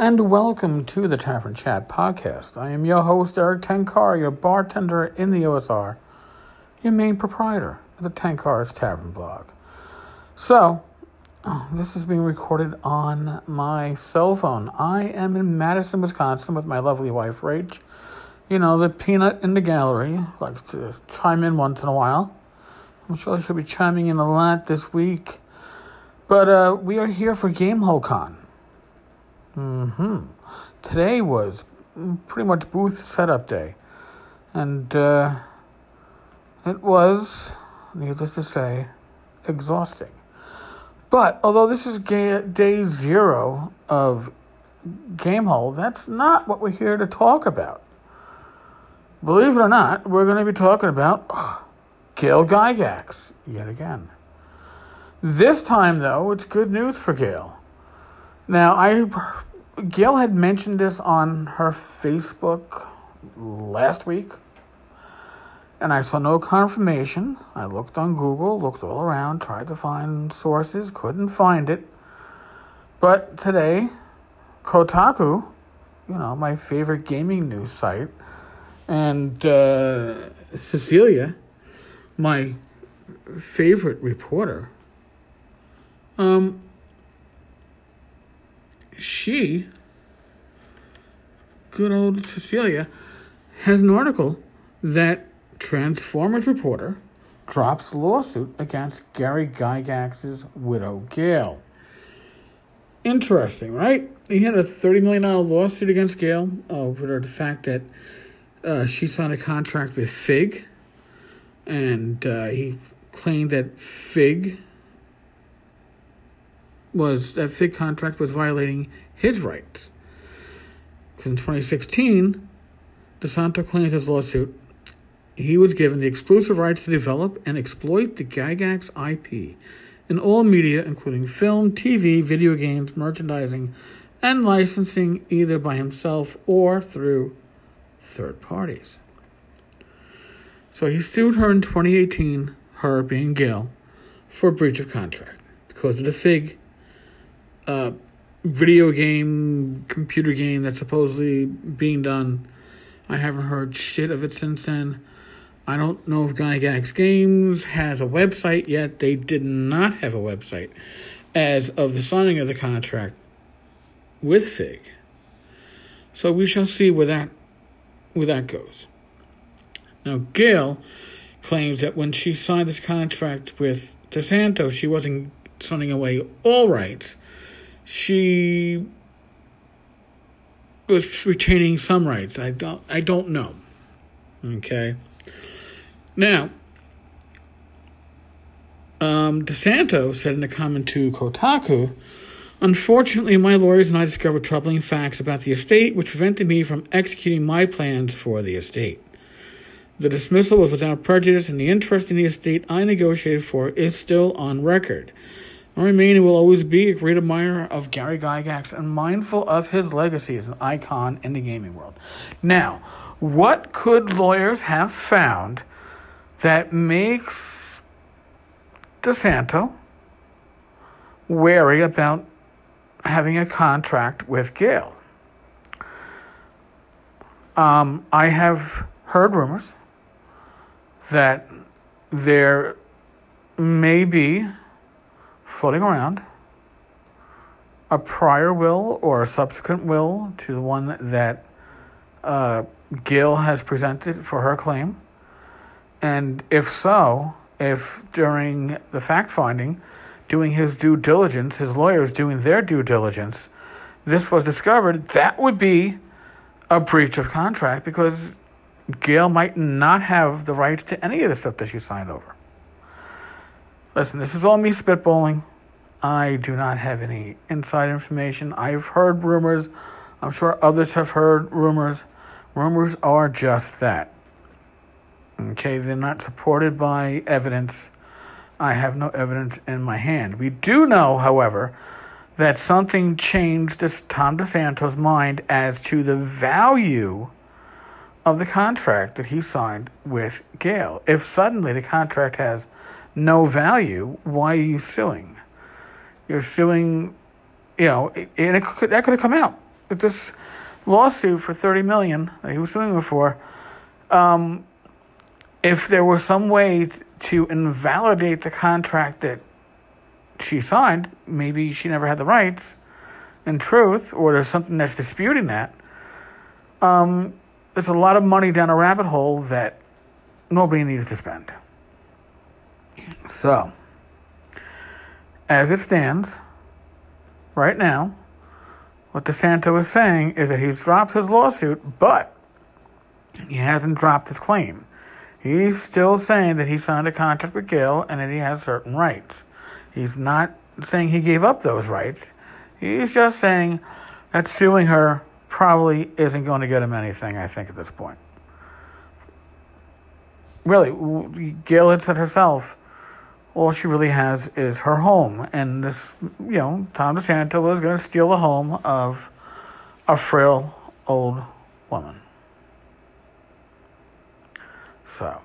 and welcome to the Tavern Chat podcast. I am your host, Erik Tenkar, your bartender in the OSR, your main proprietor of the Tenkar's Tavern blog. So, oh, this is being recorded on my cell phone. I am in Madison, Wisconsin with my lovely wife, Rach. You know, the peanut in the gallery likes to chime in once in a while. I'm sure she'll be chiming in a lot this week. But uh, we are here for Gamehole Con. hmm Today was pretty much booth setup day. And uh, it was, needless to say, exhausting. But although this is ga- day zero of Gamehole, that's not what we're here to talk about. Believe it or not, we're going to be talking about oh, Gail Gygax yet again. This time, though, it's good news for Gail. Now, I Gail had mentioned this on her Facebook last week, and I saw no confirmation. I looked on Google, looked all around, tried to find sources, couldn't find it. But today, Kotaku, you know, my favorite gaming news site, and uh, Cecilia, my favorite reporter, um, she, good old Cecilia, has an article that Transformers reporter drops lawsuit against Gary Gygax's widow, Gail. Interesting, right? He had a $30 million lawsuit against Gail over the fact that uh, she signed a contract with Fig, and uh, he claimed that Fig was that Fig contract was violating his rights. In 2016, DeSanto claims his lawsuit. He was given the exclusive rights to develop and exploit the Gygax IP in all media, including film, TV, video games, merchandising, and licensing, either by himself or through third parties. So he sued her in 2018, her being Gail, for breach of contract because of the Fig video game, computer game that's supposedly being done. I haven't heard shit of it since then. I don't know if Gygax Games has a website yet. They did not have a website as of the signing of the contract with Fig. So we shall see where that where that goes. Now Gail claims that when she signed this contract with DeSanto, she wasn't signing away all rights she was retaining some rights. I don't I don't know. Okay. Now, um, DeSanto said in a comment to Kotaku, Unfortunately, my lawyers and I discovered troubling facts about the estate which prevented me from executing my plans for the estate. The dismissal was without prejudice, and the interest in the estate I negotiated for is still on record. I remain and will always be a great admirer of Gary Gygax and mindful of his legacy as an icon in the gaming world. Now, what could lawyers have found that makes DeSanto wary about having a contract with Gail? Um, I have heard rumors that there may be floating around a prior will or a subsequent will to the one that uh, Gail has presented for her claim? And if so, if during the fact finding, doing his due diligence, his lawyers doing their due diligence, this was discovered, that would be a breach of contract because Gail might not have the rights to any of the stuff that she signed over. Listen, this is all me spitballing. I do not have any inside information. I've heard rumors. I'm sure others have heard rumors. Rumors are just that. Okay, they're not supported by evidence. I have no evidence in my hand. We do know, however, that something changed this Tom DeSanto's mind as to the value of the contract that he signed with Gail. If suddenly the contract has no value, why are you suing? You're suing, you know, and it could, that could have come out. With this lawsuit for thirty million that he was suing her for, um, if there was some way to invalidate the contract that she signed, maybe she never had the rights. In truth, or there's something that's disputing that. Um, there's a lot of money down a rabbit hole that nobody needs to spend. So, as it stands, right now, what DeSanto is saying is that he's dropped his lawsuit, but he hasn't dropped his claim. He's still saying that he signed a contract with Gail and that he has certain rights. He's not saying he gave up those rights. He's just saying that suing her probably isn't going to get him anything, I think, at this point. Really, Gail had said herself, all she really has is her home. And this, you know, Tom DeSanto was going to steal the home of a frail old woman. So,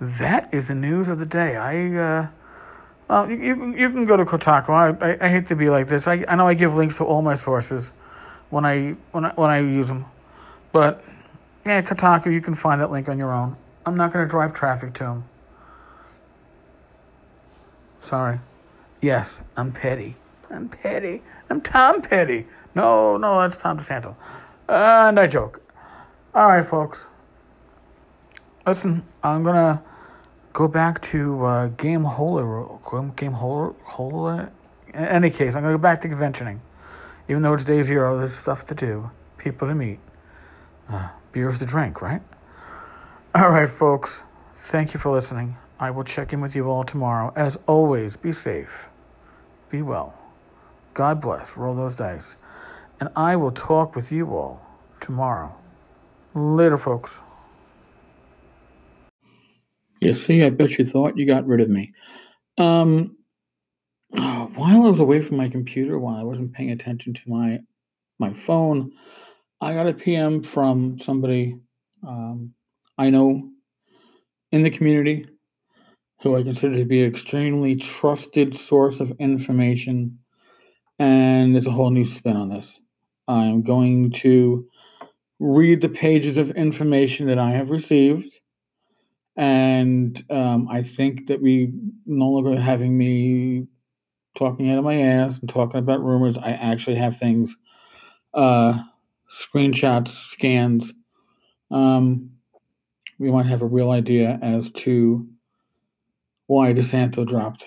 that is the news of the day. I, uh, well, you, you, you can go to Kotaku. I, I, I hate to be like this. I, I know I give links to all my sources when I when I, when I use them, but yeah, Kotaku. You can find that link on your own. I'm not going to drive traffic to them. Sorry. Yes, I'm petty. I'm petty. I'm Tom Petty. No, no, that's Tom DeSanto. And I joke. All right, folks. Listen, I'm gonna go back to uh, game holder. Game holder. Holder. In any case, I'm gonna go back to conventioning. Even though it's day zero, there's stuff to do, people to meet, uh, beers to drink, right? All right, folks. Thank you for listening. I will check in with you all tomorrow. As always, be safe, be well. God bless. Roll those dice. And I will talk with you all tomorrow. Later, folks. You see, I bet you thought you got rid of me. Um, while I was away from my computer, while I wasn't paying attention to my my phone, I got a PM from somebody um, I know in the community who I consider to be an extremely trusted source of information. And there's a whole new spin on this. I'm going to read the pages of information that I have received. And um, I think that we no longer having me talking out of my ass and talking about rumors. I actually have things, uh, screenshots, scans. Um, we might have a real idea as to why DeSanto dropped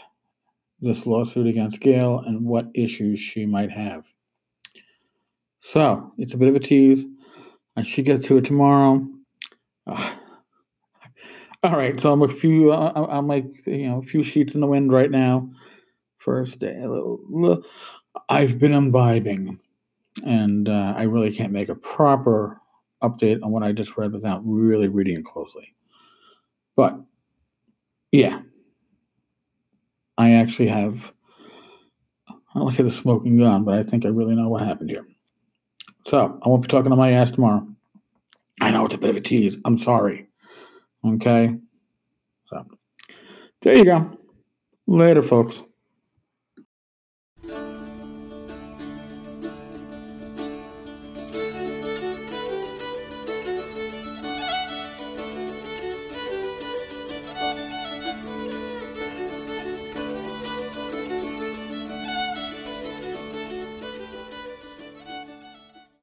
this lawsuit against Gail and what issues she might have. So it's a bit of a tease. I should get to it tomorrow. Uh, all right, so I'm a few. Uh, I'm like you know a few sheets in the wind right now. First day, I've been imbibing, and uh, I really can't make a proper update on what I just read without really reading it closely. But yeah, I actually have, I don't want to say the smoking gun, but I think I really know what happened here. So I won't be talking to my ass tomorrow. I know it's a bit of a tease. I'm sorry. Okay. So there you go. Later, folks.